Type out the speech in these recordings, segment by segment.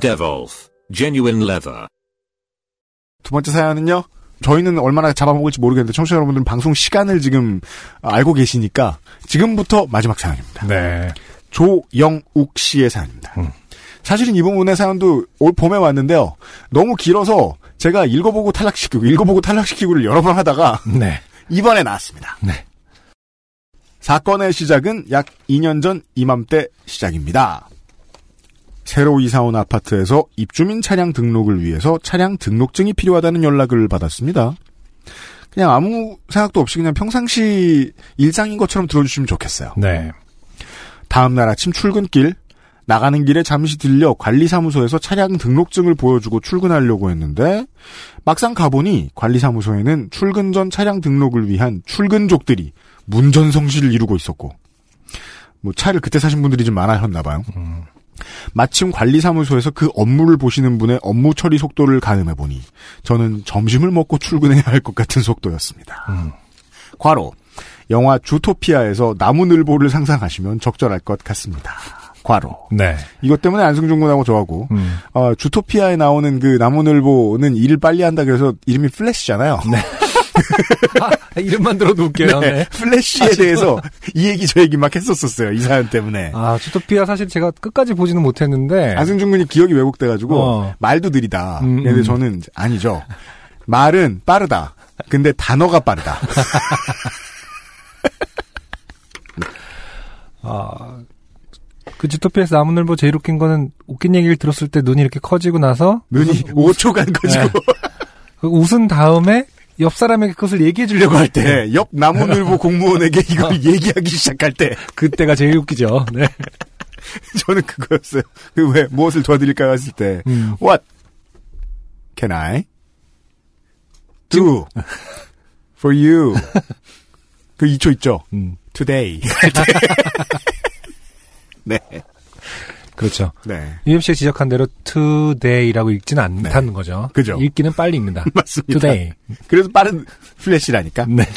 Devolf Genuine Leather. 두 번째 사연은요. 저희는 얼마나 잡아먹을지 모르겠는데 청취자 여러분들은 방송 시간을 지금 알고 계시니까 지금부터 마지막 사연입니다. 네. 조영욱 씨의 사연입니다. 음. 사실은 이 부분의 사연도 올 봄에 왔는데요. 너무 길어서 제가 읽어보고 탈락시키고 읽어보고 탈락시키고를 여러 번 하다가 네. 이번에 나왔습니다. 네. 사건의 시작은 약 2년 전 이맘때 시작입니다. 새로 이사온 아파트에서 입주민 차량 등록을 위해서 차량 등록증이 필요하다는 연락을 받았습니다. 그냥 아무 생각도 없이 그냥 평상시 일상인 것처럼 들어주시면 좋겠어요. 네. 다음날 아침 출근길 나가는 길에 잠시 들려 관리사무소에서 차량 등록증을 보여주고 출근하려고 했는데 막상 가보니 관리사무소에는 출근 전 차량 등록을 위한 출근족들이 문전성시를 이루고 있었고 뭐 차를 그때 사신 분들이 좀 많아셨나 봐요. 마침 관리사무소에서 그 업무를 보시는 분의 업무 처리 속도를 가늠해 보니 저는 점심을 먹고 출근해야 할 것 같은 속도였습니다. 음. 과로 영화 주토피아에서 나무늘보를 상상하시면 적절할 것 같습니다. 과로 네. 이것 때문에 안승준 군하고 저하고 음. 어, 주토피아에 나오는 그 나무늘보는 일을 빨리 한다 그래서 이름이 플래시잖아요. 아, 이름만 들어도 웃겨요. 네, 네. 플래시에 대해서 이 얘기 저 얘기 막 했었었어요. 이 사연 때문에. 아, 주토피아 사실 제가 끝까지 보지는 못했는데. 안승준 군이 기억이 왜곡돼가지고 어. 말도 느리다. 음, 근데 음. 저는 이제 아니죠. 말은 빠르다. 근데 단어가 빠르다. 아, 그 주토피아에서 나무늘보 제일 웃긴 거는 웃긴 얘기를 들었을 때 눈이 이렇게 커지고 나서 눈이 5초간 커지고 그 웃은 다음에 옆 사람에게 그것을 얘기해 주려고 할 때 네, 옆 나무늘보 공무원에게 이걸 얘기하기 시작할 때 그때가 제일 웃기죠. 네. 저는 그거였어요. 그 왜 무엇을 도와드릴까요 했을 때 음. What can I do for you? 그 2초 있죠. 음. Today. 네, 그렇죠. 네, UMC가 지적한 대로 today라고 읽지는 않다는 거죠. 네. 그죠. 읽기는 빨리 읽는다. 맞습니다. today. 그래서 빠른 플래시라니까. 네.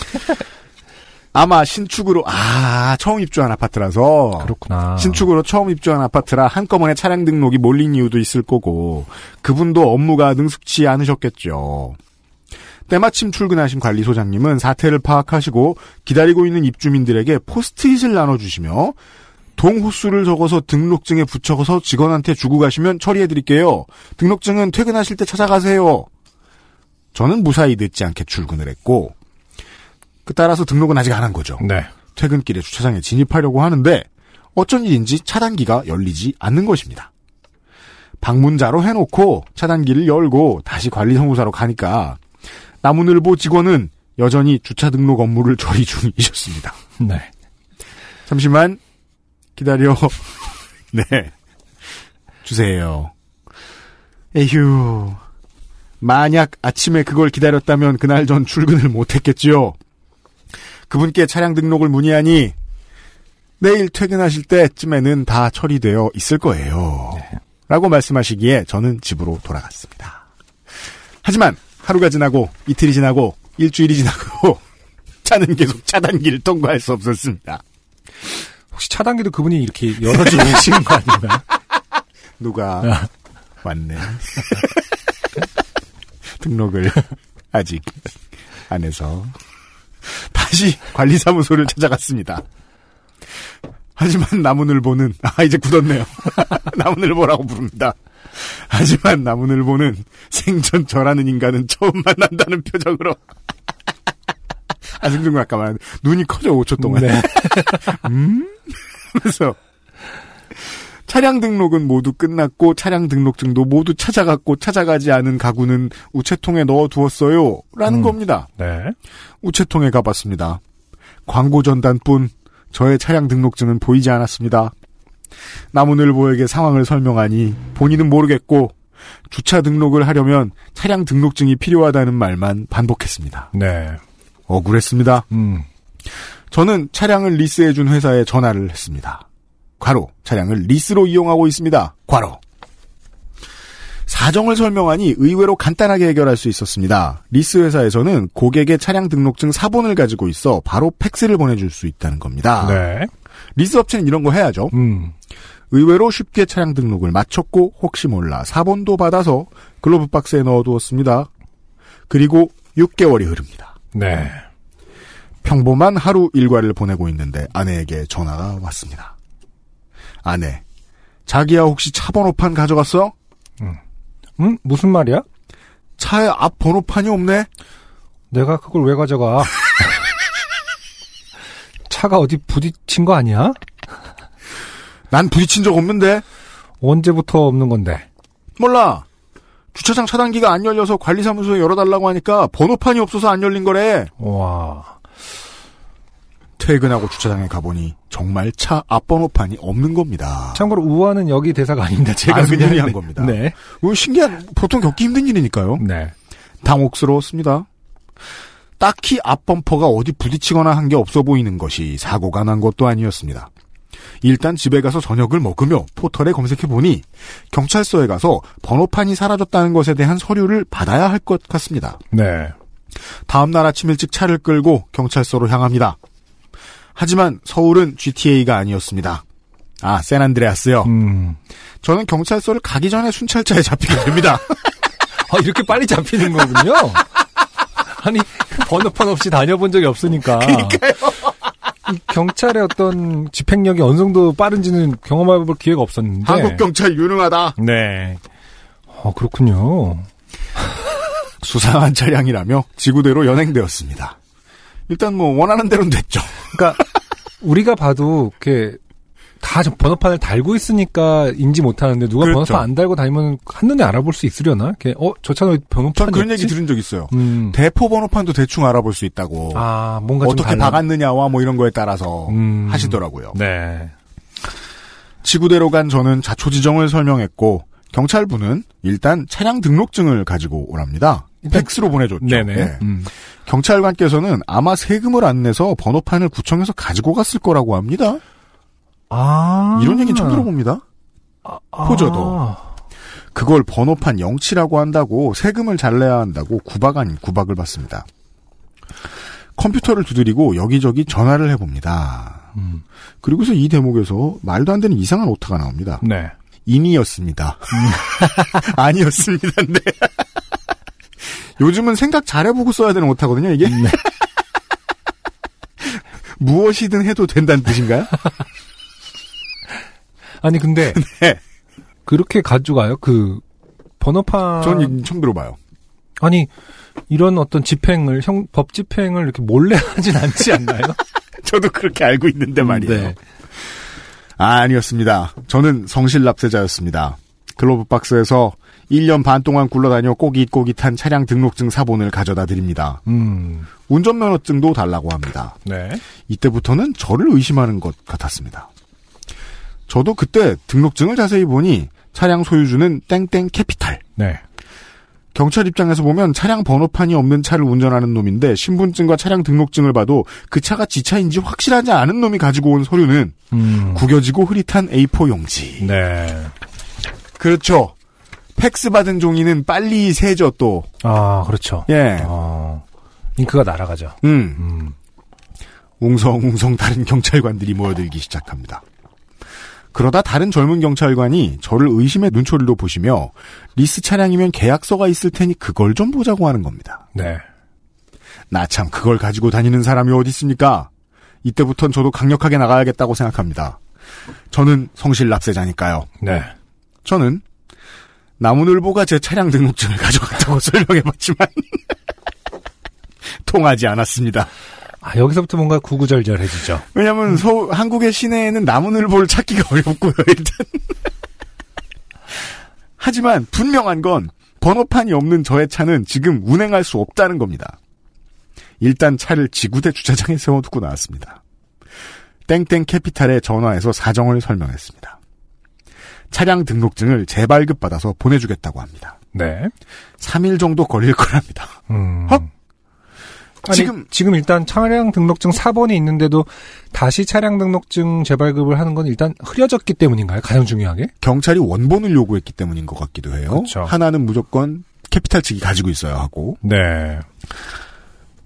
아마 신축으로 아 처음 입주한 아파트라서 그렇구나. 신축으로 처음 입주한 아파트라 한꺼번에 차량 등록이 몰린 이유도 있을 거고 그분도 업무가 능숙치 않으셨겠죠. 때마침 출근하신 관리소장님은 사태를 파악하시고 기다리고 있는 입주민들에게 포스트잇을 나눠주시며 동호수를 적어서 등록증에 붙여서 직원한테 주고 가시면 처리해드릴게요. 등록증은 퇴근하실 때 찾아가세요. 저는 무사히 늦지 않게 출근을 했고 그 따라서 등록은 아직 안 한 거죠. 네. 퇴근길에 주차장에 진입하려고 하는데 어쩐 일인지 차단기가 열리지 않는 것입니다. 방문자로 해놓고 차단기를 열고 다시 관리사무소로 가니까 나무늘보 직원은 여전히 주차 등록 업무를 처리 중이셨습니다. 네. 잠시만 기다려. 네. 주세요. 에휴. 만약 아침에 그걸 기다렸다면 그날 전 출근을 못했겠지요. 그분께 차량 등록을 문의하니 내일 퇴근하실 때쯤에는 다 처리되어 있을 거예요. 라고 말씀하시기에 저는 집으로 돌아갔습니다. 하지만 하루가 지나고 이틀이 지나고 일주일이 지나고 차는 계속 차단기를 통과할 수 없었습니다. 혹시 차단기도 그분이 이렇게 열어주고 계시는 거 아닌가? 누가 왔네. 등록을 아직 안 해서 다시 관리사무소를 찾아갔습니다. 하지만 나무늘보는 아 이제 굳었네요. 나무늘보라고 부릅니다. 하지만 나무늘보는 생전 저라는 인간은 처음 만난다는 표정으로 아승준 아까 말한 눈이 커져 5초 동안 네. 음? 그래서 차량 등록은 모두 끝났고 차량 등록증도 모두 찾아갔고 찾아가지 않은 가구는 우체통에 넣어두었어요. 라는 음. 겁니다. 네. 우체통에 가봤습니다. 광고 전단뿐 저의 차량 등록증은 보이지 않았습니다. 나무늘보에게 상황을 설명하니 본인은 모르겠고 주차 등록을 하려면 차량 등록증이 필요하다는 말만 반복했습니다. 네. 억울했습니다. 음. 저는 차량을 리스해준 회사에 전화를 했습니다. 괄호 차량을 리스로 이용하고 있습니다. 괄호 사정을 설명하니 의외로 간단하게 해결할 수 있었습니다. 리스 회사에서는 고객의 차량 등록증 사본을 가지고 있어 바로 팩스를 보내줄 수 있다는 겁니다. 네. 리스 업체는 이런 거 해야죠. 음. 의외로 쉽게 차량 등록을 마쳤고 혹시 몰라 사본도 받아서 glove box에 넣어두었습니다. 그리고 6개월이 흐릅니다. 네. 평범한 하루 일과를 보내고 있는데 아내에게 전화가 왔습니다. 아내, 자기야 혹시 차 번호판 가져갔어? 음? 무슨 말이야? 차에 앞 번호판이 없네? 내가 그걸 왜 가져가? 차가 어디 부딪힌 거 아니야? 난 부딪힌 적 없는데? 언제부터 없는 건데? 몰라. 주차장 차단기가 안 열려서 관리사무소에 열어달라고 하니까 번호판이 없어서 안 열린 거래. 와. 퇴근하고 주차장에 가보니 정말 차 앞번호판이 없는 겁니다. 참고로 우아는 여기 대사가 아닙니다. 제가 아, 그냥 한 네. 겁니다. 네. 뭐 신기한 보통 겪기 힘든 일이니까요. 네. 당혹스러웠습니다. 딱히 앞범퍼가 어디 부딪히거나 한 게 없어 보이는 것이 사고가 난 것도 아니었습니다. 일단 집에 가서 저녁을 먹으며 포털에 검색해 보니 경찰서에 가서 번호판이 사라졌다는 것에 대한 서류를 받아야 할 것 같습니다. 네. 다음 날 아침 일찍 차를 끌고 경찰서로 향합니다. 하지만 서울은 GTA가 아니었습니다. 아, 샌안드레아스요. 음. 저는 경찰서를 가기 전에 순찰차에 잡히게 됩니다. 아, 이렇게 빨리 잡히는 거군요? 아니, 번호판 없이 다녀본 적이 없으니까. 그러니까요. 이 경찰의 어떤 집행력이 어느 정도 빠른지는 경험해볼 기회가 없었는데. 한국 경찰 유능하다. 네. 어, 그렇군요. 수상한 차량이라며 지구대로 연행되었습니다. 일단 뭐 원하는 대로는 됐죠. 그러니까 우리가 봐도 이렇게 다 번호판을 달고 있으니까 인지 못하는데 누가 그렇죠. 번호판 안 달고 다니면 한눈에 알아볼 수 있으려나? 이렇게 어저 차는 왜전 번호판이 그런? 얘기 들은 적 있어요. 음. 대포 번호판도 대충 알아볼 수 있다고. 아 뭔가 좀 어떻게 달라. 박았느냐와 뭐 이런 거에 따라서 음. 하시더라고요. 네. 지구대로 간 저는 자초지정을 설명했고 경찰분은 일단 차량 등록증을 가지고 오랍니다. 팩스로 보내줬죠. 네네. 예. 음. 경찰관께서는 아마 세금을 안 내서 번호판을 구청에서 가지고 갔을 거라고 합니다. 아 이런 얘기는 처음 들어봅니다. 포저도. 그걸 번호판 영치라고 한다고 세금을 잘 내야 한다고 구박 아닌 구박을 받습니다. 컴퓨터를 두드리고 여기저기 전화를 해봅니다. 음. 그리고서 이 대목에서 말도 안 되는 이상한 오타가 나옵니다. 네. 인이었습니다. 아니었습니다. 네. 요즘은 생각 잘해보고 써야 되는 오타거든요, 이게. 무엇이든 해도 된다는 뜻인가요? 아니 근데 네. 그렇게 가져가요? 그 번호판 전 이- 처음 들어봐요. 아니 이런 어떤 집행을 형 법 집행을 이렇게 몰래 하진 않지 않나요? 저도 그렇게 알고 있는데 말이에요. 네. 아, 아니었습니다. 저는 성실납세자였습니다. glove box에서 1년 반 동안 굴러다녀 꼬깃꼬깃한 차량 등록증 사본을 가져다 드립니다. 음. 운전면허증도 달라고 합니다. 네. 이때부터는 저를 의심하는 것 같았습니다. 저도 그때 등록증을 자세히 보니 차량 소유주는 땡땡 캐피탈. 네. 경찰 입장에서 보면 차량 번호판이 없는 차를 운전하는 놈인데 신분증과 차량 등록증을 봐도 그 차가 지 차인지 확실하지 않은 놈이 가지고 온 서류는 음. 구겨지고 흐릿한 A4 용지. 네. 그렇죠. 팩스 받은 종이는 빨리 세죠 또. 아 그렇죠. 예. 어. 잉크가 날아가죠. 음. 음. 웅성웅성 다른 경찰관들이 모여들기 시작합니다. 그러다 다른 젊은 경찰관이 저를 의심의 눈초리로 보시며 리스 차량이면 계약서가 있을 테니 그걸 좀 보자고 하는 겁니다. 네. 나 참 그걸 가지고 다니는 사람이 어디 있습니까? 이때부턴 저도 강력하게 나가야겠다고 생각합니다. 저는 성실 납세자니까요. 네. 저는 나무늘보가 제 차량 등록증을 가져갔다고 설명해봤지만 통하지 않았습니다. 아 여기서부터 뭔가 구구절절해지죠. 왜냐하면 서울 한국의 시내에는 나무늘보를 찾기가 어렵고요. 일단 하지만 분명한 건 번호판이 없는 저의 차는 지금 운행할 수 없다는 겁니다. 일단 차를 지구대 주차장에 세워두고 나왔습니다. 땡땡 캐피탈에 전화해서 사정을 설명했습니다. 차량 등록증을 재발급 받아서 보내주겠다고 합니다. 네. 3일 정도 걸릴 거랍니다. 음. 헉? 아니, 지금- 지금 일단 차량 등록증 4번이 있는데도 다시 차량 등록증 재발급을 하는 건 일단 흐려졌기 때문인가요? 가장 중요하게? 경찰이 원본을 요구했기 때문인 것 같기도 해요. 그렇죠. 하나는 무조건 캐피탈 측이 가지고 있어야 하고 네.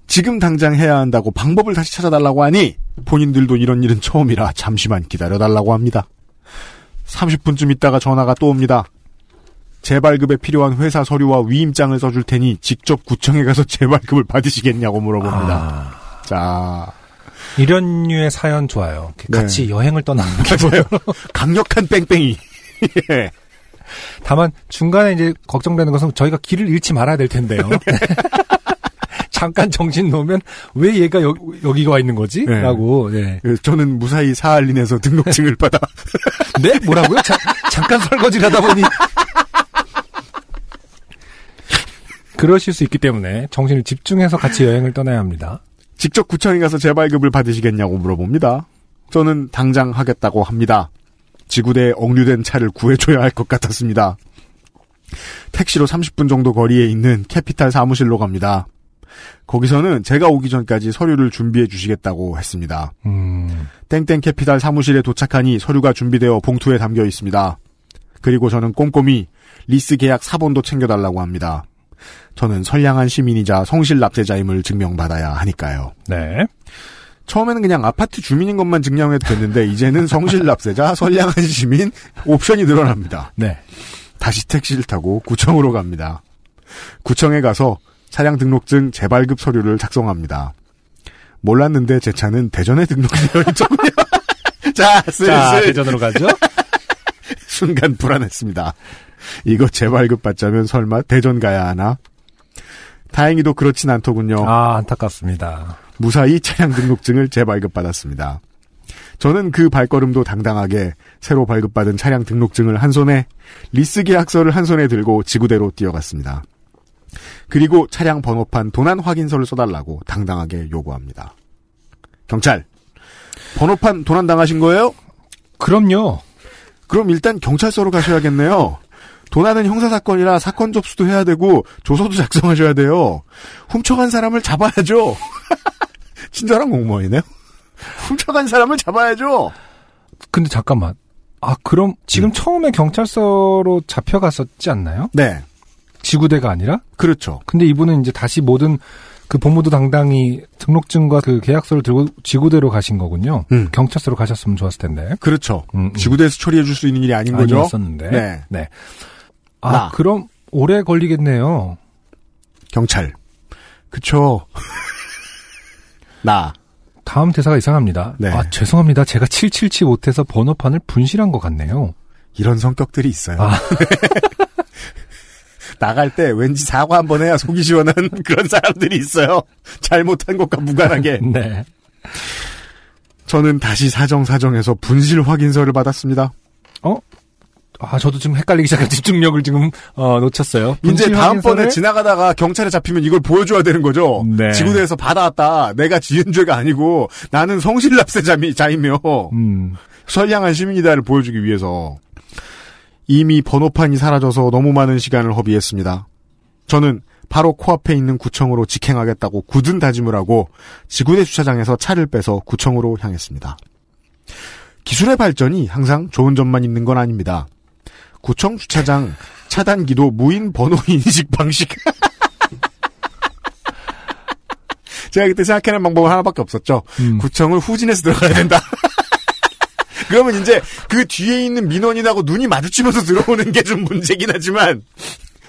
지금 당장 해야 한다고 방법을 다시 찾아달라고 하니 본인들도 이런 일은 처음이라 잠시만 기다려달라고 합니다. 30분쯤 있다가 전화가 또 옵니다. 재발급에 필요한 회사 서류와 위임장을 써줄 테니 직접 구청에 가서 재발급을 받으시겠냐고 물어봅니다. 아, 자, 이런 류의 사연 좋아요. 네. 같이 여행을 떠나는 게 맞아요. 강력한 뺑뺑이. 예. 다만 중간에 이제 걱정되는 것은 저희가 길을 잃지 말아야 될 텐데요. 잠깐 정신 놓으면 왜 얘가 여, 여기가 와 있는 거지? 네. 라고. 네. 그래서 저는 무사히 사할린에서 등록증을 받아 네? 뭐라고요? 자, 잠깐 설거지를 하다 보니. 그러실 수 있기 때문에 정신을 집중해서 같이 여행을 떠나야 합니다. 직접 구청에 가서 재발급을 받으시겠냐고 물어봅니다. 저는 당장 하겠다고 합니다. 지구대에 억류된 차를 구해줘야 할 것 같았습니다. 택시로 30분 정도 거리에 있는 캐피탈 사무실로 갑니다. 거기서는 제가 오기 전까지 서류를 준비해 주시겠다고 했습니다. 음, 땡땡 캐피탈 사무실에 도착하니 서류가 준비되어 봉투에 담겨 있습니다. 그리고 저는 꼼꼼히 리스 계약 사본도 챙겨달라고 합니다. 저는 선량한 시민이자 성실 납세자임을 증명받아야 하니까요. 네. 처음에는 그냥 아파트 주민인 것만 증명해도 됐는데 이제는 성실 납세자, 선량한 시민 옵션이 늘어납니다. 네. 다시 택시를 타고 구청으로 갑니다. 구청에 가서 차량 등록증 재발급 서류를 작성합니다. 몰랐는데 제 차는 대전에 등록되어 있더군요. 자, 슬슬 자, 대전으로 가죠. 순간 불안했습니다. 이거 재발급 받자면 설마 대전 가야 하나? 다행히도 그렇진 않더군요. 아, 안타깝습니다. 무사히 차량 등록증을 재발급 받았습니다. 저는 그 발걸음도 당당하게 새로 발급받은 차량 등록증을 한 손에 리스 계약서를 한 손에 들고 지구대로 뛰어갔습니다. 그리고 차량 번호판 도난 확인서를 써달라고 당당하게 요구합니다. 경찰, 번호판 도난 당하신 거예요? 그럼요. 그럼 일단 경찰서로 가셔야겠네요. 도난은 형사사건이라 사건 접수도 해야 되고 조서도 작성하셔야 돼요. 훔쳐간 사람을 잡아야죠. 친절한 공무원이네요. 훔쳐간 사람을 잡아야죠. 근데 잠깐만. 아, 그럼 지금 처음에 경찰서로 잡혀갔었지 않나요? 네, 지구대가 아니라? 그렇죠. 근데 이분은 이제 다시 모든 그 법무도 당당히 등록증과 그 계약서를 들고 지구대로 가신 거군요. 음. 경찰서로 가셨으면 좋았을 텐데. 그렇죠. 음, 음. 지구대에서 처리해 줄 수 있는 일이 아닌 거죠. 아니었었는데. 네. 아, 나. 그럼 오래 걸리겠네요. 경찰. 그쵸. 나. 다음 대사가 이상합니다. 네. 아, 죄송합니다. 제가 777 못해서 번호판을 분실한 것 같네요. 이런 성격들이 있어요. 아. 나갈 때 왠지 사과 한 번 해야 속이 시원한 그런 사람들이 있어요. 잘못한 것과 무관하게. 네. 저는 다시 사정사정해서 분실 확인서를 받았습니다. 아, 저도 지금 헷갈리기 시작한 집중력을 지금, 어, 놓쳤어요. 이제 다음번에 확인서를- 지나가다가 경찰에 잡히면 이걸 보여줘야 되는 거죠. 네. 지구대에서 받아왔다. 내가 지은 죄가 아니고 나는 성실납세자이며 음, 선량한 시민이다를 보여주기 위해서 이미 번호판이 사라져서 너무 많은 시간을 허비했습니다. 저는 바로 코앞에 있는 구청으로 직행하겠다고 굳은 다짐을 하고 지구대 주차장에서 차를 빼서 구청으로 향했습니다. 기술의 발전이 항상 좋은 점만 있는 건 아닙니다. 구청 주차장 차단기도 무인 번호 인식 방식. 제가 그때 생각해낸 방법은 하나밖에 없었죠. 음. 구청을 후진해서 들어가야 된다. 그러면 이제 그 뒤에 있는 민원인하고 눈이 마주치면서 들어오는 게 좀 문제긴 하지만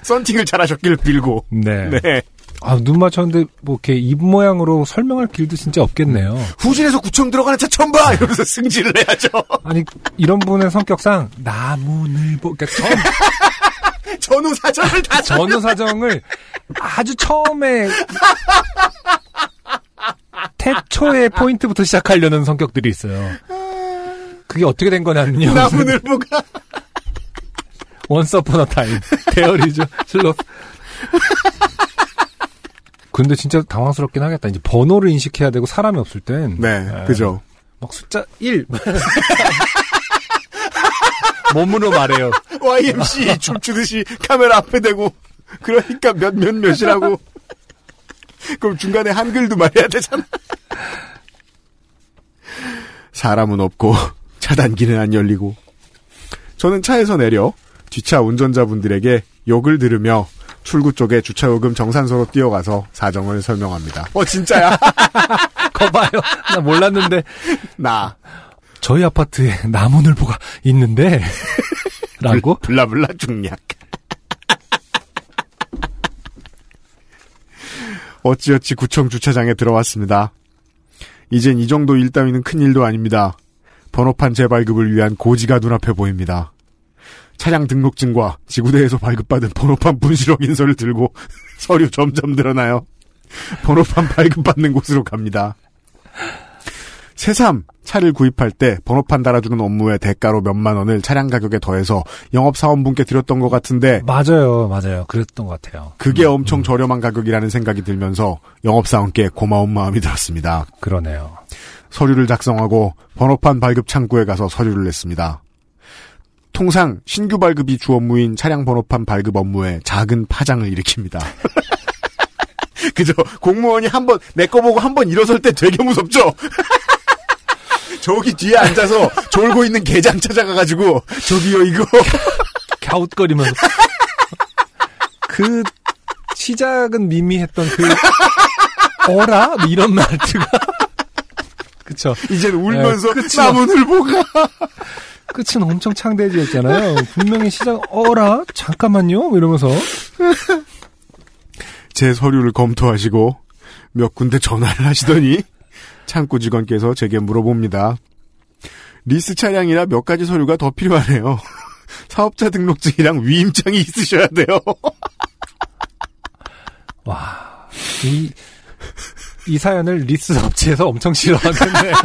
썬팅을 잘하셨길 빌고. 네. 네. 아, 눈 맞췄는데, 뭐, 이렇게 입 모양으로 설명할 길도 진짜 없겠네요. 후진해서 구청 들어가는 차 처음 봐! 이러면서 승질을 해야죠. 아니, 이런 분의 성격상, 나무늘보, 그러니까 처음, 전후 사정을 다 전후 사정을 아주 처음에, 태초의 포인트부터 시작하려는 성격들이 있어요. 그게 어떻게 된 거냐면요. 나무늘보가 어 타임. 대열이죠. sloth. 근데 진짜 당황스럽긴 하겠다. 이제 번호를 인식해야 되고 사람이 없을 땐. 네, 에, 그죠. 막 숫자 1. 몸으로 말해요. YMC 춤추듯이 카메라 앞에 대고 그러니까 몇 몇 몇이라고 그럼 중간에 한글도 말해야 되잖아. 사람은 없고 차단기는 안 열리고 저는 차에서 내려 뒷차 운전자분들에게 욕을 들으며 출구 쪽에 주차요금 정산소로 뛰어가서 사정을 설명합니다. 어 진짜야? 거 봐요. 나 몰랐는데 나 저희 아파트에 나무늘보가 있는데 라고 블라블라 중략. 어찌어찌 구청 주차장에 들어왔습니다. 이젠 이 정도 일 따위는 큰일도 아닙니다. 번호판 재발급을 위한 고지가 눈앞에 보입니다. 차량 등록증과 지구대에서 발급받은 번호판 분실록 인서를 들고 서류 점점 늘어나요. 번호판 발급받는 곳으로 갑니다. 새삼 차를 구입할 때 번호판 달아주는 업무에 대가로 몇만 원을 차량 가격에 더해서 영업사원분께 드렸던 것 같은데 맞아요, 맞아요. 그랬던 것 같아요. 그게 엄청 저렴한 가격이라는 생각이 들면서 영업사원께 고마운 마음이 들었습니다. 그러네요. 서류를 작성하고 번호판 발급 창구에 가서 서류를 냈습니다. 통상 신규 발급이 주 업무인 차량 번호판 발급 업무에 작은 파장을 일으킵니다. 그죠? 공무원이 한 번, 내 거 보고 한 번 일어설 때 되게 무섭죠? 저기 뒤에 앉아서 졸고 있는 게장 찾아가가지고, 저기요, 이거. 갸웃거리면서 그 시작은 미미했던 그 어라 뭐 이런 말투가 그쵸 이젠 울면서 네, 끝이 나무늘 보가. 끝은 엄청 창대지였잖아요. 분명히 시작 어라 잠깐만요 뭐 이러면서 제 서류를 검토하시고 몇 군데 전화를 하시더니 창구 직원께서 제게 물어봅니다. 리스 차량이라 몇 가지 서류가 더 필요하네요. 사업자 등록증이랑 위임장이 있으셔야 돼요. 이, 이 사연을 리스 업체에서 엄청 싫어하겠네요.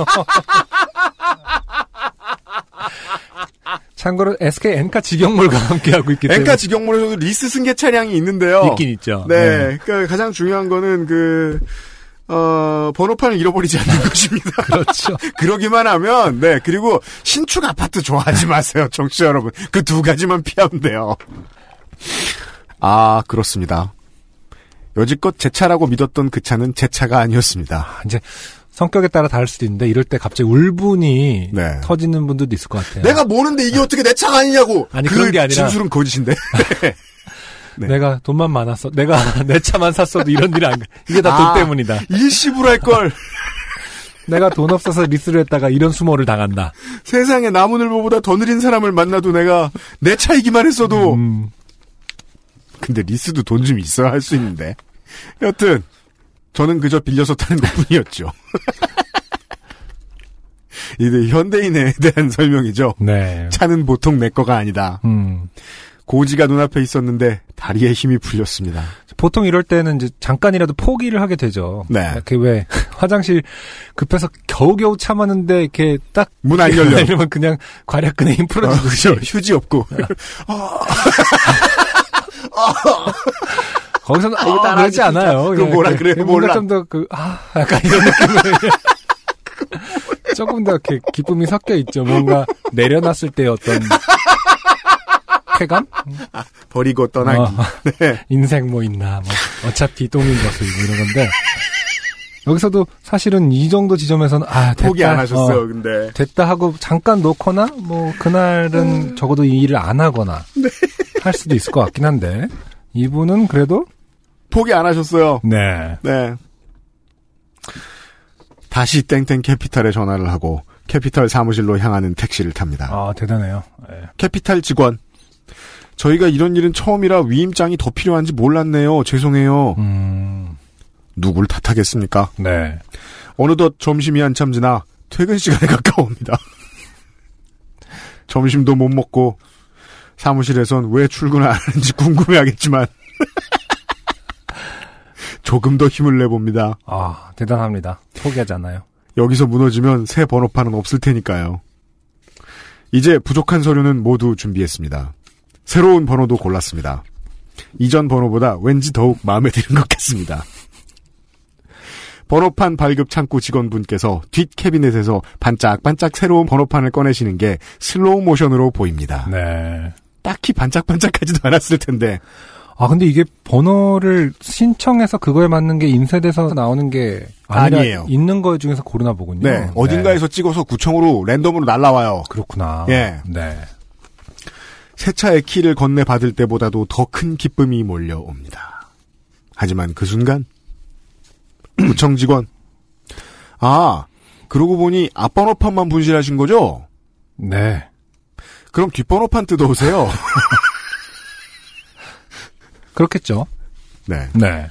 참고로 SK 엔카 직영몰과 함께하고 있기 때문에 엔카 직영몰에서도 리스 승계 차량이 있는데요. 있긴 있죠. 네, 그러니까 가장 중요한 거는 그 어, 번호판을 잃어버리지 않는 것입니다. 그렇죠. 그러기만 하면, 네, 그리고 신축 아파트 좋아하지 마세요, 정치 여러분. 그 두 가지만 피하면 돼요. 아, 그렇습니다. 여지껏 제 차라고 믿었던 그 차는 제 차가 아니었습니다. 이제 성격에 따라 다를 수도 있는데 이럴 때 갑자기 울분이 네. 터지는 분들도 있을 것 같아요. 내가 모르는데 이게 어떻게 내 차가 아니냐고! 아니, 그 그런 게 아니라- 진술은 거짓인데. 네. 내가 돈만 많았어. 내가 내 차만 샀어도 이런 일이 안, 이게 다돈 아. 때문이다. 일시불 할 걸. 내가 돈 없어서 리스를 했다가 이런 수모를 당한다. 세상에 나무늘보보다 더 느린 사람을 만나도 내가 내 차이기만 했어도. 음, 근데 리스도 돈 좀 있어야 할 수 있는데. 여튼 저는 그저 빌려서 타는 것뿐이었죠. 이게 현대인에 대한 설명이죠. 네. 차는 보통 내 거가 아니다. 음. 고지가 눈앞에 있었는데 다리에 힘이 풀렸습니다. 보통 이럴 때는 이제 잠깐이라도 포기를 하게 되죠. 네. 그왜 화장실 급해서 겨우겨우 참았는데 이렇게 딱 문 안 열려. 이러면 그냥 괄약근에 힘 어, 풀어지듯이 그죠. 휴지 없고. 거기서는 이거 아, 따라하기 그러지 않아요. 그거 뭐라 그래요? 뭔가 몰라. 좀더 그 아 약간 이런 느낌을 조금 더 이렇게 기쁨이 섞여 있죠. 뭔가 내려놨을 때 어떤 쾌감? 버리고 떠나기. 어. 네. 인생 뭐 있나, 뭐, 어차피 똥인 것을, 뭐 이런 건데, 여기서도 사실은 이 정도 지점에서는, 아, 됐다. 포기 안 하셨어요, 어, 근데. 됐다 하고 잠깐 놓거나, 뭐, 그날은 적어도 이 일을 안 하거나, 할 수도 있을 것 같긴 한데, 이분은 그래도, 포기 안 하셨어요. 네. 네. 다시 땡땡 캐피탈에 전화를 하고 캐피탈 사무실로 향하는 택시를 탑니다. 아, 대단해요. 예. 캐피탈 직원. 저희가 이런 일은 처음이라 위임장이 더 필요한지 몰랐네요. 죄송해요. 음, 누굴 탓하겠습니까? 네. 어느덧 점심이 한참 지나 퇴근 시간에 가까웁니다. 점심도 못 먹고 사무실에선 왜 출근을 안 하는지 궁금해하겠지만 조금 더 힘을 내봅니다. 아, 대단합니다. 포기하지 않아요. 여기서 무너지면 새 번호판은 없을 테니까요. 이제 부족한 서류는 모두 준비했습니다. 새로운 번호도 골랐습니다. 이전 번호보다 왠지 더욱 마음에 드는 것 같습니다. 번호판 발급 창구 직원분께서 뒷 캐비넷에서 반짝반짝 새로운 번호판을 꺼내시는 게 슬로우 모션으로 보입니다. 네. 딱히 반짝반짝하지도 않았을 텐데. 아, 근데 이게 번호를 신청해서 그거에 맞는 게 인쇄돼서 나오는 게 아니에요. 있는 거 중에서 고르나 보군요. 네, 어딘가에서 찍어서 구청으로 랜덤으로 날라와요. 그렇구나. 예. 네. 새 차의 키를 건네 받을 때보다도 더 큰 기쁨이 몰려옵니다. 하지만 그 순간 구청 직원 아 그러고 보니 앞번호판만 분실하신 거죠? 네. 그럼 뒷번호판 뜯어오세요. 그렇겠죠. 네. 네.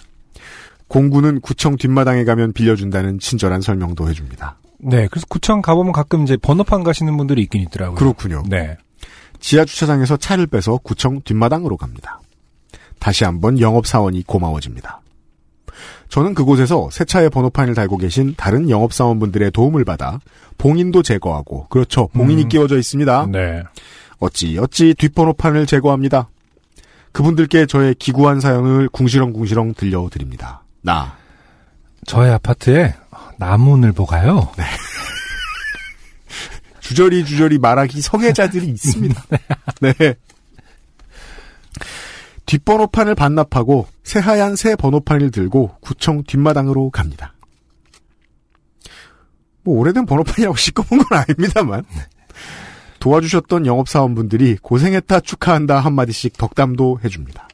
공구는 구청 뒷마당에 가면 빌려준다는 친절한 설명도 해줍니다. 네. 그래서 구청 가보면 가끔 이제 번호판 가시는 분들이 있긴 있더라고요. 그렇군요. 네. 지하 주차장에서 차를 빼서 구청 뒷마당으로 갑니다. 다시 한번 영업사원이 고마워집니다. 저는 그곳에서 새 차의 번호판을 달고 계신 다른 영업사원분들의 도움을 받아 봉인도 제거하고 그렇죠 봉인이 음. 끼워져 있습니다. 네. 어찌 어찌 뒷번호판을 제거합니다. 그분들께 저의 기구한 사연을 궁시렁궁시렁 들려드립니다. 나 저희 아파트에 나무늘 보가요. 주저리 주저리 말하기 성애자들이 있습니다. 네. 뒷번호판을 반납하고 새하얀 새 번호판을 들고 구청 뒷마당으로 갑니다. 뭐 오래된 번호판이라고 시꺼먼 건 아닙니다만 도와주셨던 영업사원분들이 고생했다 축하한다 한마디씩 덕담도 해줍니다.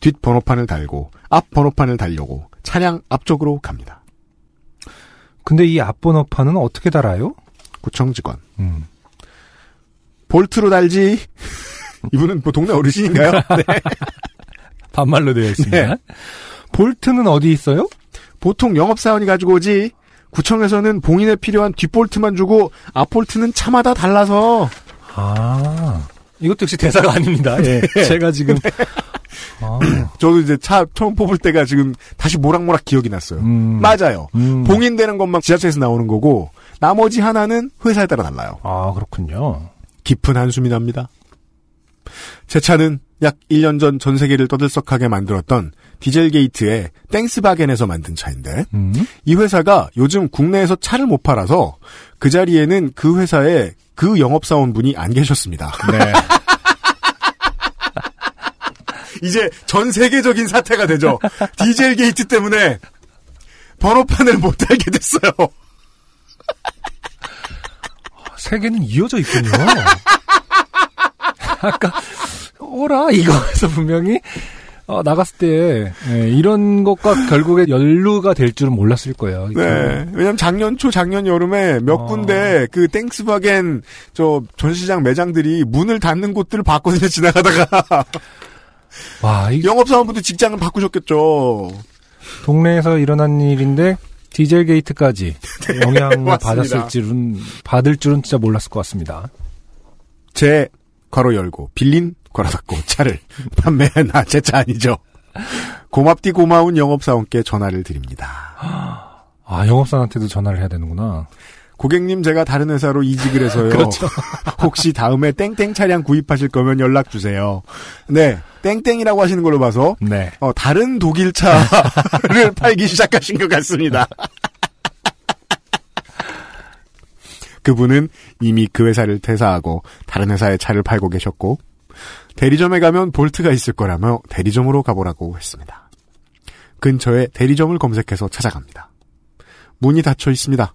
뒷 번호판을 달고 앞 번호판을 달려고 차량 앞쪽으로 갑니다. 근데 이 앞 번호판은 어떻게 달아요? 구청 직원 음. 볼트로 달지 이분은 뭐 동네 어르신인가요? 네. 반말로 되어 있습니다. 네. 볼트는 어디 있어요? 보통 영업사원이 가지고 오지 구청에서는 봉인에 필요한 뒷볼트만 주고 앞볼트는 차마다 달라서 아. 이것도 역시 대사가 아닙니다. 예. 제가 지금. 아. 저도 이제 차 처음 뽑을 때가 지금 다시 모락모락 기억이 났어요. 음. 맞아요. 음. 봉인되는 것만 지하철에서 나오는 거고 나머지 하나는 회사에 따라 달라요. 아, 그렇군요. 깊은 한숨이 납니다. 제 차는 약 1년 전 전 세계를 떠들썩하게 만들었던 디젤 게이트의 땡스바겐에서 만든 차인데 음. 이 회사가 요즘 국내에서 차를 못 팔아서 그 자리에는 그 회사에 그 영업사원분이 안 계셨습니다. 네. 이제 전 세계적인 사태가 되죠. 디젤 게이트 때문에 번호판을 못 달게 됐어요. 세계는 이어져 있군요. 아까 오라 이거에서 분명히 어, 나갔을 때 예, 이런 것과 결국에 연루가 될 줄은 몰랐을 거예요. 네. 왜냐면 작년 초, 작년 여름에 몇 어. 군데 그 땡스바겐 저 전시장 매장들이 문을 닫는 곳들을 봤거든요, 지나가다가. 와, 이 영업사원분도 직장을 바꾸셨겠죠. 동네에서 일어난 일인데 디젤 게이트까지 영향을 맞습니다. 받았을 줄은 받을 줄은 진짜 몰랐을 것 같습니다. 제 괄호 열고 빌린 괄호 닫고 차를 판매한 나제 차 아니죠. 고맙디 고마운 영업사원께 전화를 드립니다. 아 영업사한테도 전화를 해야 되는구나. 고객님 제가 다른 회사로 이직을 해서요. 그렇죠. 혹시 다음에 땡땡 차량 구입하실 거면 연락 주세요. 네, 땡땡이라고 하시는 걸로 봐서 네. 어, 다른 독일 차를 팔기 시작하신 것 같습니다. 그분은 이미 그 회사를 퇴사하고 다른 회사의 차를 팔고 계셨고 대리점에 가면 볼트가 있을 거라며 대리점으로 가보라고 했습니다. 근처에 대리점을 검색해서 찾아갑니다. 문이 닫혀 있습니다.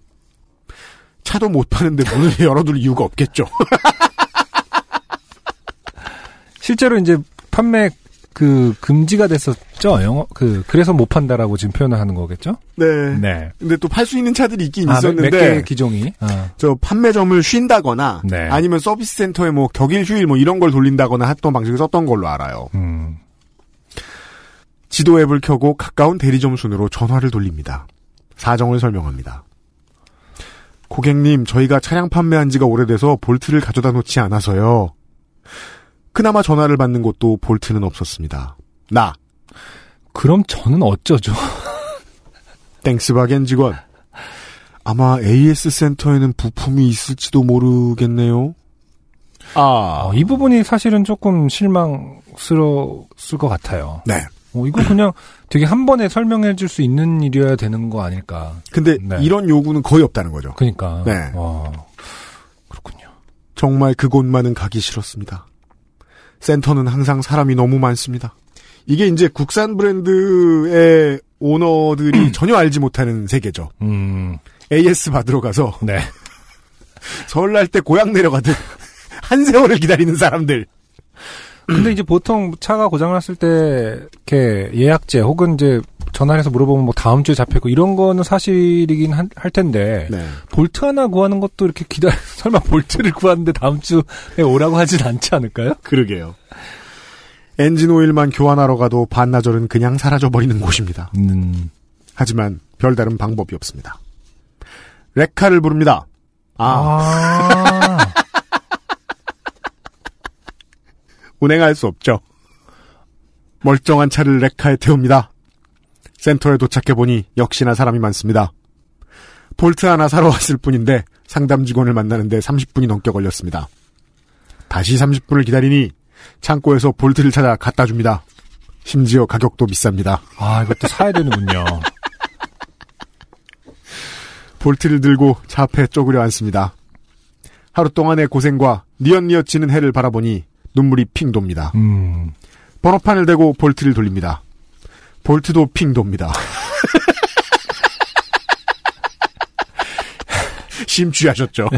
차도 못 파는데 문을 열어둘 이유가 없겠죠. 실제로 이제 판매 그 금지가 됐었죠. 영어 그 그래서 못 판다라고 지금 표현을 하는 거겠죠? 네. 네. 근데 또 팔 수 있는 차들이 있긴 아, 몇 있었는데 개 기종이. 아, 저 판매점을 쉰다거나 네. 아니면 서비스 센터에 뭐 격일 휴일 뭐 이런 걸 돌린다거나 했던 방식을 썼던 걸로 알아요. 음. 지도 앱을 켜고 가까운 대리점 순으로 전화를 돌립니다. 사정을 설명합니다. 고객님, 저희가 차량 판매한 지가 오래돼서 볼트를 가져다 놓지 않아서요. 그나마 전화를 받는 곳도 볼트는 없었습니다. 나, 그럼 저는 어쩌죠? 땡스바겐 직원. 아마 AS 센터에는 부품이 있을지도 모르겠네요. 아, 어, 이 부분이 사실은 조금 실망스러웠을 것 같아요. 네. 어, 이거 그냥 되게 한 번에 설명해 줄 수 있는 일이어야 되는 거 아닐까. 근데 네. 이런 요구는 거의 없다는 거죠. 그니까. 네. 와, 그렇군요. 정말 그곳만은 가기 싫었습니다. 센터는 항상 사람이 너무 많습니다. 이게 이제 국산 브랜드의 오너들이 전혀 알지 못하는 세계죠. 음, AS 받으러 가서 네. 설날 때 고향 내려가듯 한 세월을 기다리는 사람들. 근데 이제 보통 차가 고장났을 때, 이렇게 예약제 혹은 이제 전화해서 물어보면 뭐 다음 주에 잡히고 이런 거는 사실이긴 한- 할 텐데, 네. 볼트 하나 구하는 것도 이렇게 기다려, 설마 볼트를 구하는데 다음 주에 오라고 하진 않지 않을까요? 그러게요. 엔진 오일만 교환하러 가도 반나절은 그냥 사라져 버리는 곳입니다. 음, 하지만 별다른 방법이 없습니다. 레카를 부릅니다. 아, 아. 운행할 수 없죠. 멀쩡한 차를 레카에 태웁니다. 센터에 도착해보니 역시나 사람이 많습니다. 볼트 하나 사러 왔을 뿐인데 상담 직원을 만나는데 30분이 넘게 걸렸습니다. 다시 30분을 기다리니 창고에서 볼트를 찾아 갖다 줍니다. 심지어 가격도 비쌉니다. 아, 이것도 사야 되는군요. 볼트를 들고 차 앞에 쪼그려 앉습니다. 하루 동안의 고생과 뉘엿뉘엿지는 해를 바라보니 눈물이 핑 돕니다. 음, 번호판을 대고 볼트를 돌립니다. 볼트도 핑 돕니다. 심취하셨죠?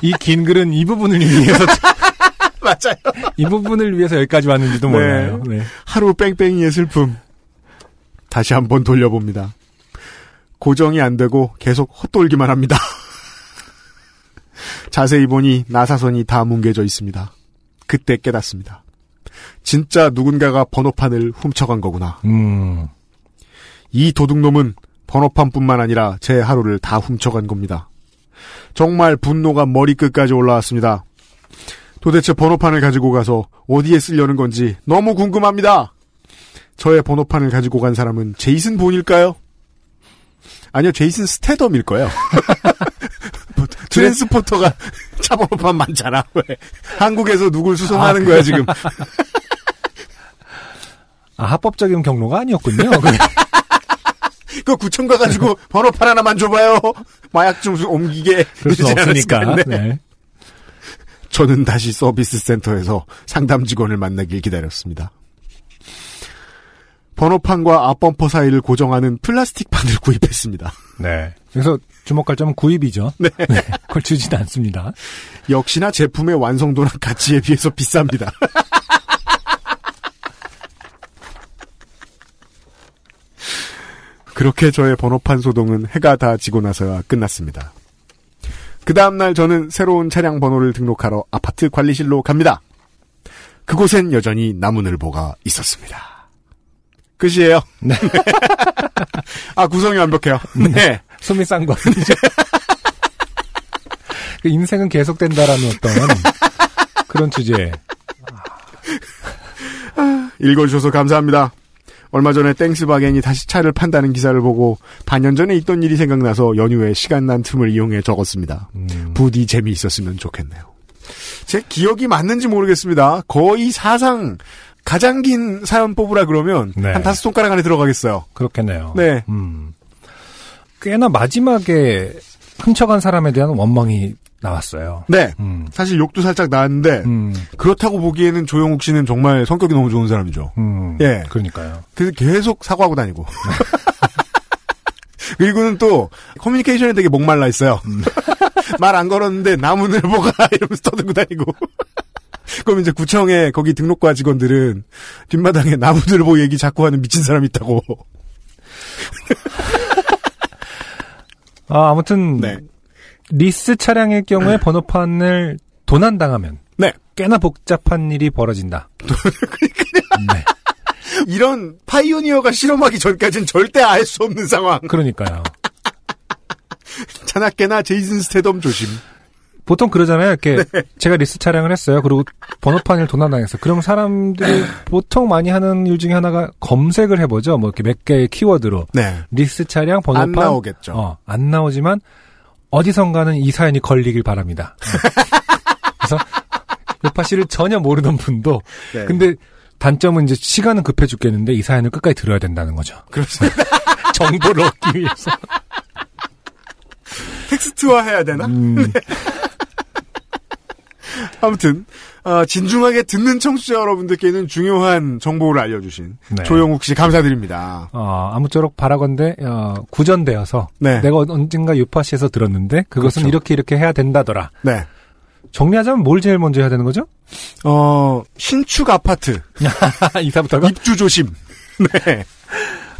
이긴 글은 이 부분을 위해서, 맞아요. 이 부분을 위해서 여기까지 왔는지도 네. 몰라요. 네. 하루 뺑뺑이의 슬픔. 다시 한번 돌려봅니다. 고정이 안 되고 계속 헛돌기만 합니다. 자세히 보니 나사선이 다 뭉개져 있습니다. 그때 깨닫습니다. 진짜 누군가가 번호판을 훔쳐간 거구나. 음, 이 도둑놈은 번호판뿐만 아니라 제 하루를 다 훔쳐간 겁니다. 정말 분노가 머리끝까지 올라왔습니다. 도대체 번호판을 가지고 가서 어디에 쓰려는 건지 너무 궁금합니다. 저의 번호판을 가지고 간 사람은 제이슨 본일까요? 아니요, 제이슨 스테덤일 거예요. 트랜스포터가 차 번호판 많잖아. 왜? 한국에서 누굴 수송하는 거야, 지금. 아, 합법적인 경로가 아니었군요. 그 구청 가가지고 번호판 하나만 줘봐요. 마약 좀 옮기게. 그럴 수 없으니까. 네. 네. 저는 다시 서비스 센터에서 상담 직원을 만나길 기다렸습니다. 번호판과 앞범퍼 사이를 고정하는 플라스틱 판을 구입했습니다. 네. 그래서 주목할 점은 구입이죠. 네. 그걸 주진 않습니다. 역시나 제품의 완성도나 가치에 비해서 비쌉니다. 그렇게 저의 번호판 소동은 해가 다 지고 나서야 끝났습니다. 그 다음날 저는 새로운 차량 번호를 등록하러 아파트 관리실로 갑니다. 그곳엔 여전히 나무늘보가 있었습니다. 끝이에요. 네. 아, 구성이 완벽해요. 네. 숨이 싼 거. 그 인생은 계속된다라는 어떤 그런 주제. 읽어주셔서 감사합니다. 얼마 전에 땡스바겐이 다시 차를 판다는 기사를 보고 반년 전에 있던 일이 생각나서 연휴에 시간 난 틈을 이용해 적었습니다. 음, 부디 재미있었으면 좋겠네요. 제 기억이 맞는지 모르겠습니다. 거의 사상 가장 긴 사연 뽑으라 그러면 네. 한 다섯 손가락 안에 들어가겠어요. 그렇겠네요. 네. 음. 꽤나 마지막에 훔쳐간 사람에 대한 원망이 나왔어요. 네. 음. 사실 욕도 살짝 나왔는데 음, 그렇다고 보기에는 조영욱 씨는 정말 성격이 너무 좋은 사람이죠. 음. 예. 그러니까요. 그래서 계속 사과하고 다니고. 그리고는 또 커뮤니케이션에 되게 목말라 있어요. 말 안 걸었는데 나무늘 보가 이러면서 떠들고 다니고. 그럼 이제 구청에 거기 등록과 직원들은 뒷마당에 나무늘보 얘기 자꾸 하는 미친 사람 있다고. 아, 아무튼 네. 리스 차량의 경우에 번호판을 도난당하면 네. 꽤나 복잡한 일이 벌어진다. 네. 이런 pioneer가 실험하기 전까지는 절대 알 수 없는 상황. 그러니까요. 자나깨나 제이슨 스테덤 조심. 보통 그러잖아요. 이렇게 네. 제가 리스 차량을 했어요. 그리고 번호판을 도난당했어요. 그럼 사람들이 보통 많이 하는 일 중에 하나가 검색을 해보죠. 뭐 이렇게 몇 개의 키워드로 네. 리스 차량 번호판 안 나오겠죠. 어, 안 나오지만 어디선가는 이 사연이 걸리길 바랍니다. 그래서 요파 씨를 전혀 모르던 분도 네. 근데 단점은 이제 시간은 급해 죽겠는데 이 사연을 끝까지 들어야 된다는 거죠. 그렇습니다. 정보를 얻기 위해서. 텍스트화 해야 되나? 음, 아무튼 어, 진중하게 듣는 청취자 여러분들께는 중요한 정보를 알려주신 네. 조영욱 씨 감사드립니다. 어, 아무쪼록 바라건대 어, 구전되어서 네, 내가 언젠가 유파시에서 들었는데 그것은 그렇죠. 이렇게 이렇게 해야 된다더라. 네. 정리하자면 뭘 제일 먼저 해야 되는 거죠? 어 신축 아파트 이사부터가? 입주 조심. 네.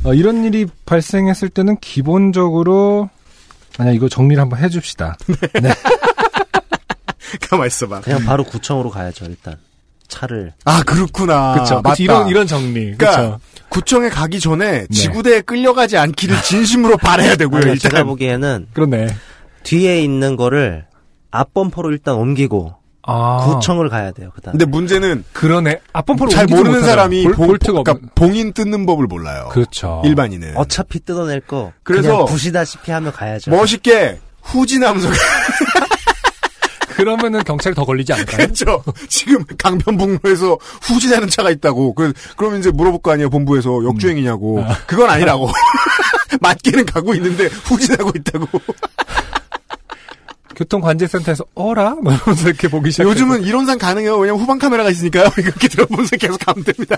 어, 이런 일이 발생했을 때는 기본적으로 아니야 이거 정리를 한번 해줍시다. 가만 있어봐. 그냥 바로 구청으로 가야죠, 일단. 차를. 아 그렇구나. 그렇죠. 맞다. 이런 이런 정리. 그러니까 그렇죠. 구청에 가기 전에 지구대에 끌려가지 않기를 진심으로 바라야 되고요. 일단 제가 보기에는 그렇네. 뒤에 있는 거를 앞 범퍼로 일단 옮기고 아 구청을 가야 돼요, 그 다음에. 근데 문제는 앞범퍼로 잘 모르는. 사람이 볼, 봉, 볼트가 그러니까. 봉인 뜯는 법을 몰라요. 그렇죠. 일반인은. 어차피 뜯어낼 거. 그래서 그냥 부시다시피 하며 가야죠. 멋있게 후진하면서 그러면은 경찰이 더 걸리지 않을까요? 그렇죠. 지금 강변북로에서 후진하는 차가 있다고. 그 그러면 이제 물어볼 거 아니에요 본부에서 역주행이냐고. 음. 그건 아니라고. 맞게는 가고 있는데 후진하고 있다고. 교통관제센터에서 어라? 뭐 이러면서 이렇게 보기 시작. 요즘은 이론상 가능해요. 왜냐면 후방 카메라가 있으니까요. 이렇게 들어보면서 계속 가면 됩니다.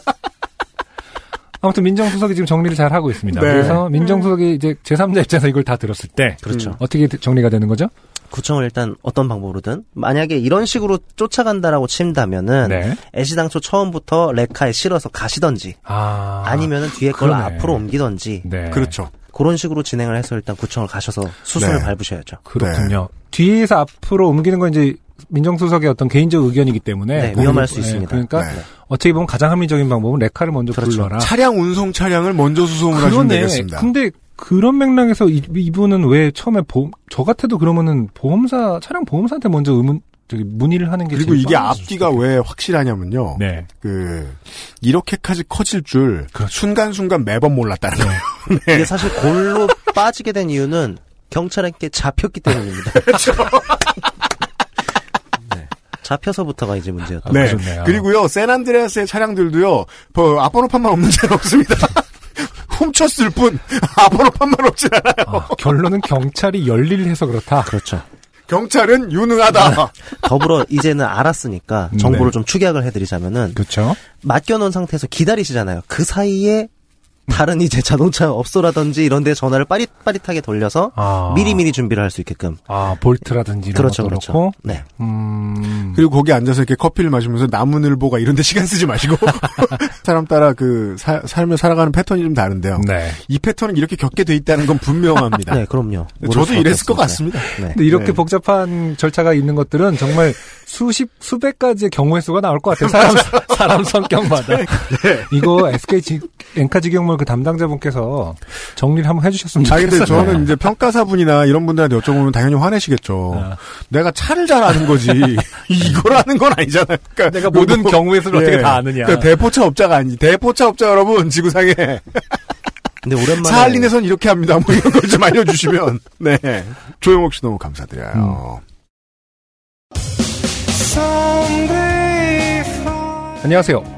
아무튼 민정수석이 지금 정리를 잘 하고 있습니다. 네. 그래서 민정수석이 이제 제3자 입장에서 이걸 다 들었을 때 그렇죠. 어떻게 정리가 되는 거죠? 구청을 일단 어떤 방법으로든 만약에 이런 식으로 쫓아간다라고 친다면은 네. 애시당초 처음부터 레카에 실어서 가시던지 아 아니면은 뒤에 걸 그러네. 앞으로 옮기던지 네. 그렇죠. 그런 식으로 진행을 해서 일단 구청을 가셔서 수순을 네. 밟으셔야죠. 그렇군요. 뒤에서 앞으로 옮기는 건 이제 민정수석의 어떤 개인적 의견이기 때문에 네, 위험할 수 네, 있습니다. 그러니까 네. 어떻게 보면 가장 합리적인 방법은 레카를 먼저 그렇죠. 불러라. 차량 운송 차량을 먼저 수송을 하시면. 되겠습니다. 근데 그런 맥락에서 이, 이분은 왜 처음에 보험, 저 같아도 그러면은 보험사 차량 보험사한테 먼저 의문 저기 문의를 하는 게 그리고 제일 이게. 앞뒤가 왜 확실하냐면요. 네. 그 이렇게까지 커질 줄 그렇죠. 순간순간 매번 몰랐다는 거예요. 이게 사실 골로 빠지게 된 이유는 경찰에게 잡혔기 때문입니다. 네. 잡혀서부터가 이제 문제였던 네. 그렇네요. 그리고요, 샌안드레아스의 차량들도요, 뭐, 앞번호판만 없는 차는 없습니다. 훔쳤을 뿐, 앞번호판만 없진 않아요. 아, 결론은 경찰이 열일해서 그렇다. 그렇죠. 경찰은 유능하다. 더불어 이제는 알았으니까 정보를 좀 축약을 해드리자면은 그렇죠. 맡겨놓은 상태에서 기다리시잖아요. 그 사이에 다른 이제 자동차 업소라든지 이런 데 전화를 빠릿빠릿하게 돌려서 아. 미리미리 준비를 할 수 있게끔. 아 볼트라든지 이런 그렇죠, 것도 그렇죠. 그렇고. 네. 음. 그리고 거기 앉아서 이렇게 커피를 마시면서 나무늘보가 이런 데 시간 쓰지 마시고, 사람 따라 그, 사- 삶을 살아가는 패턴이 좀 다른데요. 네. 이 패턴은 이렇게 겪게 돼 있다는 건 분명합니다. 네, 그럼요. 모를 저도 이랬을 것. 같습니다. 네. 근데 이렇게 네. 복잡한 절차가 있는 것들은 정말 수십 수백 가지의 경우의 수가 나올 것 같아요. 사람 사람 성격마다. 네. 이거 SK 지, 엔카 직영몰 그 담당자분께서 정리를 한번 해주셨으면 아, 근데 좋겠어요. 저는 이제 평가사분이나 이런 분들한테 여쭤보면 당연히 화내시겠죠. 아. 내가 차를 잘 아는 거지. 이걸 아는 건 아니잖아요. 그러니까 내가 모든 뭐- 경우의 수를 어떻게 다 아느냐. 그러니까 대포차 업자가 아니지. 대포차 업자 여러분, 지구상에. 근데 오랜만에 사할린에선 이렇게 합니다. 뭐 이런 걸 좀 알려주시면. 네. 조영옥 씨 너무 감사드려요. 안녕하세요.